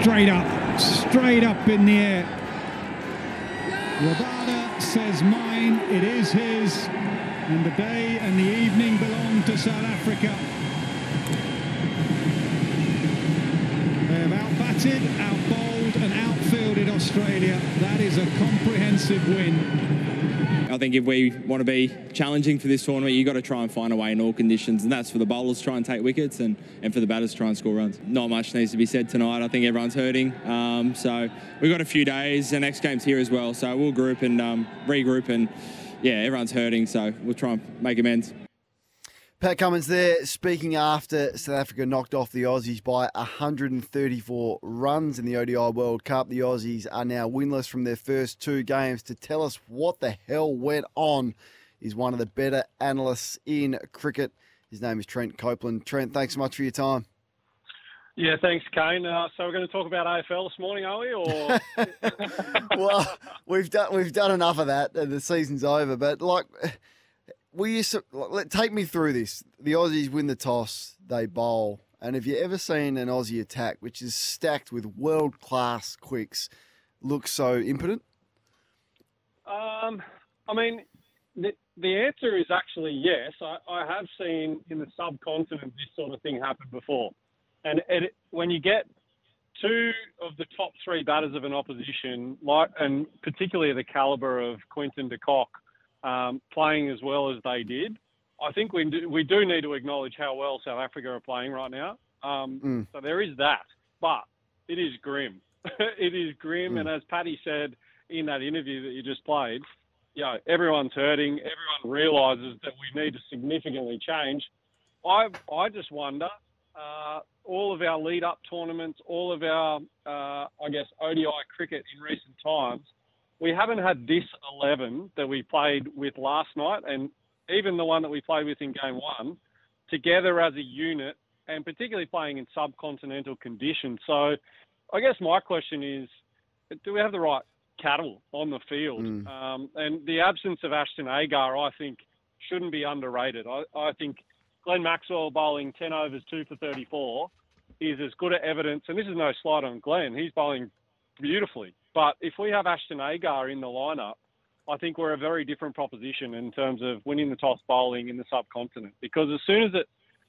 straight up, straight up in the air. Rabada says mine, it is his, and the day and the evening belong to South Africa. They have outbatted, outfielded Australia. That is a comprehensive win. I think if we want to be challenging for this tournament, you've got to try and find a way in all conditions, and that's for the bowlers to try and take wickets and, and for the batters to try and score runs. Not much needs to be said tonight. I think everyone's hurting. Um, so we've got a few days. The next game's here as well, so we'll group and um, regroup, and yeah, everyone's hurting, so we'll try and make amends. Pat Cummins there speaking after South Africa knocked off the Aussies by 134 runs in the ODI World Cup. The Aussies are now winless from their first two games. To tell us what the hell went on is one of the better analysts in cricket. His name is Trent Copeland. Trent, thanks so much for your time. Yeah, thanks, Kane. Uh, so we're going to talk about AFL this morning, are we? Or well, we've done we've done enough of that, the season's over. But like we used to let take me through this. The Aussies win the toss, they bowl, and have you ever seen an Aussie attack which is stacked with world class quicks look so impotent? Um, I mean, the, the answer is actually yes. I, I have seen in the subcontinent this sort of thing happen before, and it, when you get two of the top three batters of an opposition, like and particularly the caliber of Quinton de Kock um, playing as well as they did. I think we do, we do need to acknowledge how well South Africa are playing right now. Um, mm. So there is that, but it is grim. it is grim, mm. and as Paddy said in that interview that you just played, you know, everyone's hurting. Everyone realises that we need to significantly change. I I just wonder. Uh, all of our lead-up tournaments, all of our, uh, I guess, ODI cricket in recent times we haven't had this 11 that we played with last night, and even the one that we played with in game one, together as a unit, and particularly playing in subcontinental conditions. So, I guess my question is, do we have the right cattle on the field? Mm. Um, and the absence of Ashton Agar, I think, shouldn't be underrated. I, I think Glenn Maxwell bowling 10 overs, 2 for 34 is as good a evidence, and this is no slight on Glenn, he's bowling beautifully. But if we have Ashton Agar in the lineup, I think we're a very different proposition in terms of winning the toss bowling in the subcontinent. Because as soon as it,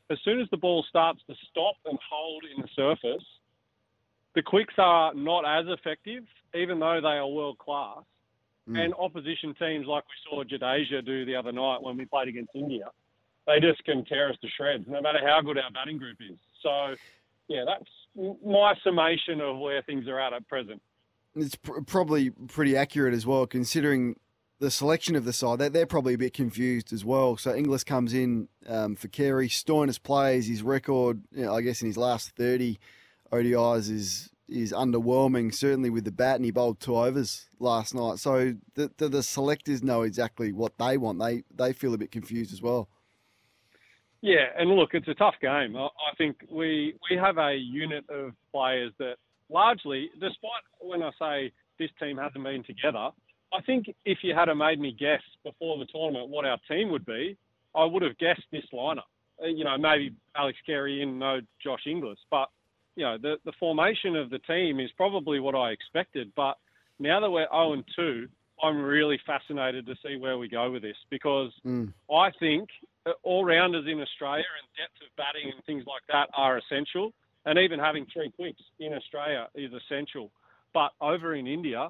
as soon as the ball starts to stop and hold in the surface, the quicks are not as effective, even though they are world class. Mm. And opposition teams, like we saw Jadeja do the other night when we played against India, they just can tear us to shreds, no matter how good our batting group is. So, yeah, that's my summation of where things are at at present it's pr- probably pretty accurate as well, considering the selection of the side. They're, they're probably a bit confused as well. So Inglis comes in um, for Carey. Stoinis plays. His record, you know, I guess, in his last 30 ODIs is is underwhelming, certainly with the bat, and he bowled two overs last night. So the, the, the selectors know exactly what they want. They they feel a bit confused as well. Yeah, and look, it's a tough game. I, I think we we have a unit of players that largely, despite when I say this team hasn't been together, I think if you had made me guess before the tournament what our team would be, I would have guessed this lineup. Uh, you know, maybe Alex Carey in, no Josh Inglis, but you know, the the formation of the team is probably what I expected. But now that we're 0 and 2, I'm really fascinated to see where we go with this because mm. I think all rounders in Australia and depth of batting and things like that are essential and even having three quicks in Australia is essential. But over in India,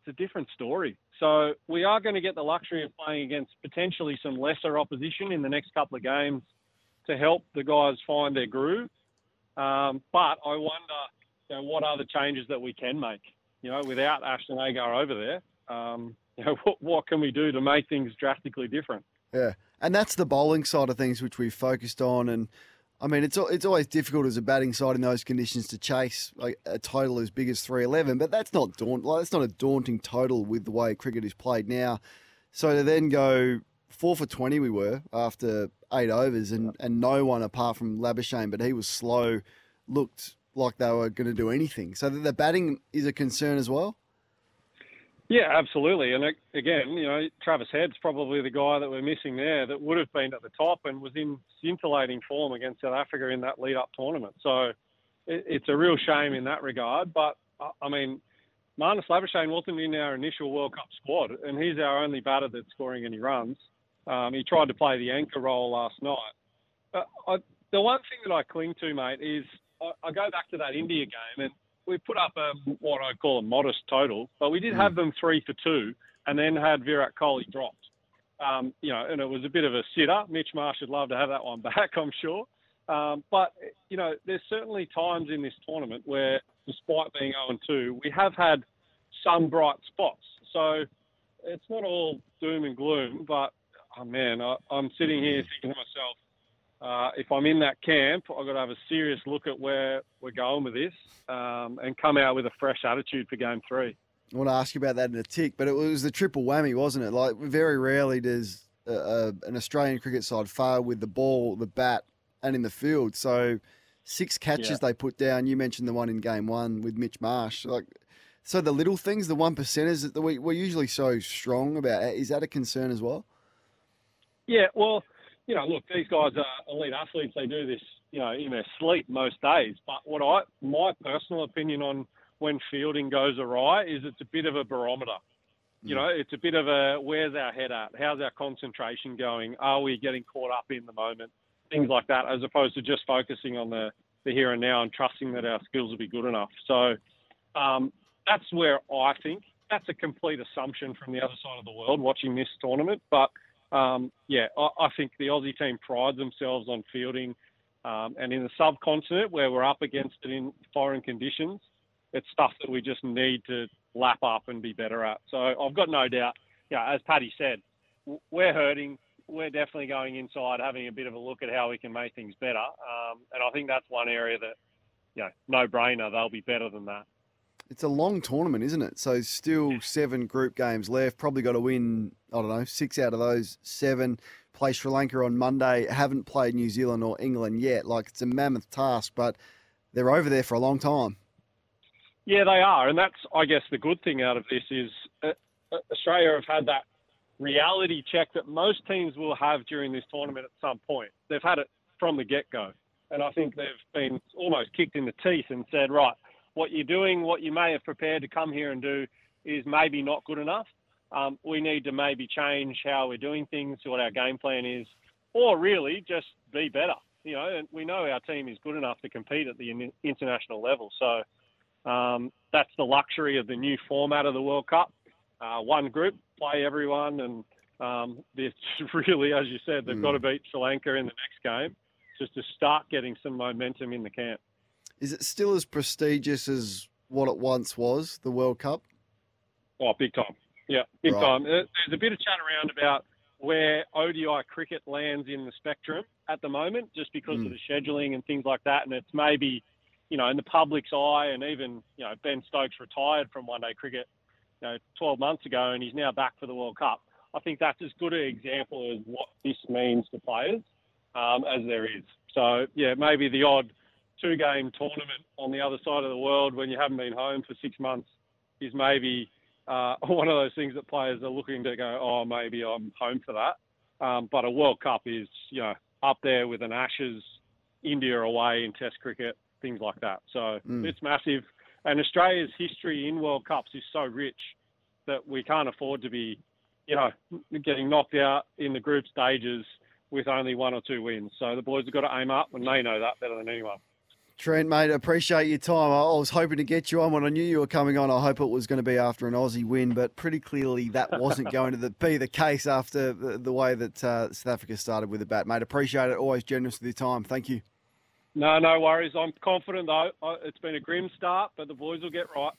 it's a different story. So we are going to get the luxury of playing against potentially some lesser opposition in the next couple of games to help the guys find their groove. Um, but I wonder, you know, what are the changes that we can make? You know, without Ashton Agar over there, um, you know, what, what can we do to make things drastically different? Yeah, and that's the bowling side of things which we've focused on, and I mean, it's it's always difficult as a batting side in those conditions to chase like a total as big as three eleven, but that's not daunt. Like, that's not a daunting total with the way cricket is played now. So to then go four for twenty, we were after eight overs, and, and no one apart from Labuschagne, but he was slow, looked like they were going to do anything. So the batting is a concern as well. Yeah, absolutely. And again, you know, Travis Head's probably the guy that we're missing there that would have been at the top and was in scintillating form against South Africa in that lead up tournament. So it's a real shame in that regard. But I mean, Marnus Labuschagne wasn't in our initial World Cup squad, and he's our only batter that's scoring any runs. Um, he tried to play the anchor role last night. But I, the one thing that I cling to, mate, is I, I go back to that India game, and we put up a what I call a modest total, but we did have them three for two, and then had Virat Kohli dropped. Um, you know, and it was a bit of a sitter. Mitch Marsh would love to have that one back, I'm sure. Um, but you know, there's certainly times in this tournament where, despite being 0-2, we have had some bright spots. So it's not all doom and gloom. But oh man, I, I'm sitting here thinking to myself, uh, if I'm in that camp, I've got to have a serious look at where we're going with this um, and come out with a fresh attitude for game three. I want to ask you about that in a tick, but it was the triple whammy, wasn't it? Like very rarely does a, a, an Australian cricket side fail with the ball, the bat, and in the field. So six catches yeah. they put down. You mentioned the one in game one with Mitch Marsh. Like, so the little things, the one percenters that we, we're usually so strong about, is that a concern as well? Yeah, well, you know, look, these guys are elite athletes. They do this, you know, in their sleep most days. But what I, my personal opinion on when fielding goes awry is it's a bit of a barometer. You know, it's a bit of a where's our head at? How's our concentration going? Are we getting caught up in the moment? Things like that, as opposed to just focusing on the, the here and now and trusting that our skills will be good enough. So um, that's where I think that's a complete assumption from the other side of the world watching this tournament. But um, yeah, I, I, think the Aussie team prides themselves on fielding. Um, and in the subcontinent, where we're up against it in foreign conditions, it's stuff that we just need to lap up and be better at. So I've got no doubt. Yeah, as Paddy said, we're hurting. We're definitely going inside, having a bit of a look at how we can make things better. Um, and I think that's one area that, you know, no brainer. They'll be better than that. It's a long tournament, isn't it? So still seven group games left. Probably got to win. I don't know six out of those seven. Play Sri Lanka on Monday. Haven't played New Zealand or England yet. Like it's a mammoth task, but they're over there for a long time. Yeah, they are, and that's I guess the good thing out of this is uh, uh, Australia have had that reality check that most teams will have during this tournament at some point. They've had it from the get go, and I think they've been almost kicked in the teeth and said, right, what you're doing, what you may have prepared to come here and do, is maybe not good enough. Um, we need to maybe change how we're doing things, what our game plan is, or really just be better. You know, and we know our team is good enough to compete at the international level. So um, that's the luxury of the new format of the World Cup. Uh, one group, play everyone, and um, it's really, as you said, they've mm. got to beat Sri Lanka in the next game just to start getting some momentum in the camp. Is it still as prestigious as what it once was, the World Cup? Oh, big time. Yeah, big right. time. There's a bit of chat around about where ODI cricket lands in the spectrum at the moment, just because mm. of the scheduling and things like that. And it's maybe you know, in the public's eye, and even you know Ben Stokes retired from one-day cricket, you know, 12 months ago, and he's now back for the World Cup. I think that's as good an example as what this means to players um, as there is. So yeah, maybe the odd two-game tournament on the other side of the world when you haven't been home for six months is maybe uh, one of those things that players are looking to go, oh, maybe I'm home for that. Um, but a World Cup is, you know, up there with an Ashes, India away in Test cricket, things like that. So mm. it's massive. And Australia's history in World Cups is so rich that we can't afford to be, you know, getting knocked out in the group stages with only one or two wins. So the boys have got to aim up, and they know that better than anyone. Trent, mate, appreciate your time. I was hoping to get you on when I knew you were coming on. I hope it was going to be after an Aussie win, but pretty clearly that wasn't going to the, be the case after the, the way that uh, South Africa started with the bat, mate. Appreciate it. Always generous with your time. Thank you. No, no worries. I'm confident though. It's been a grim start, but the boys will get right.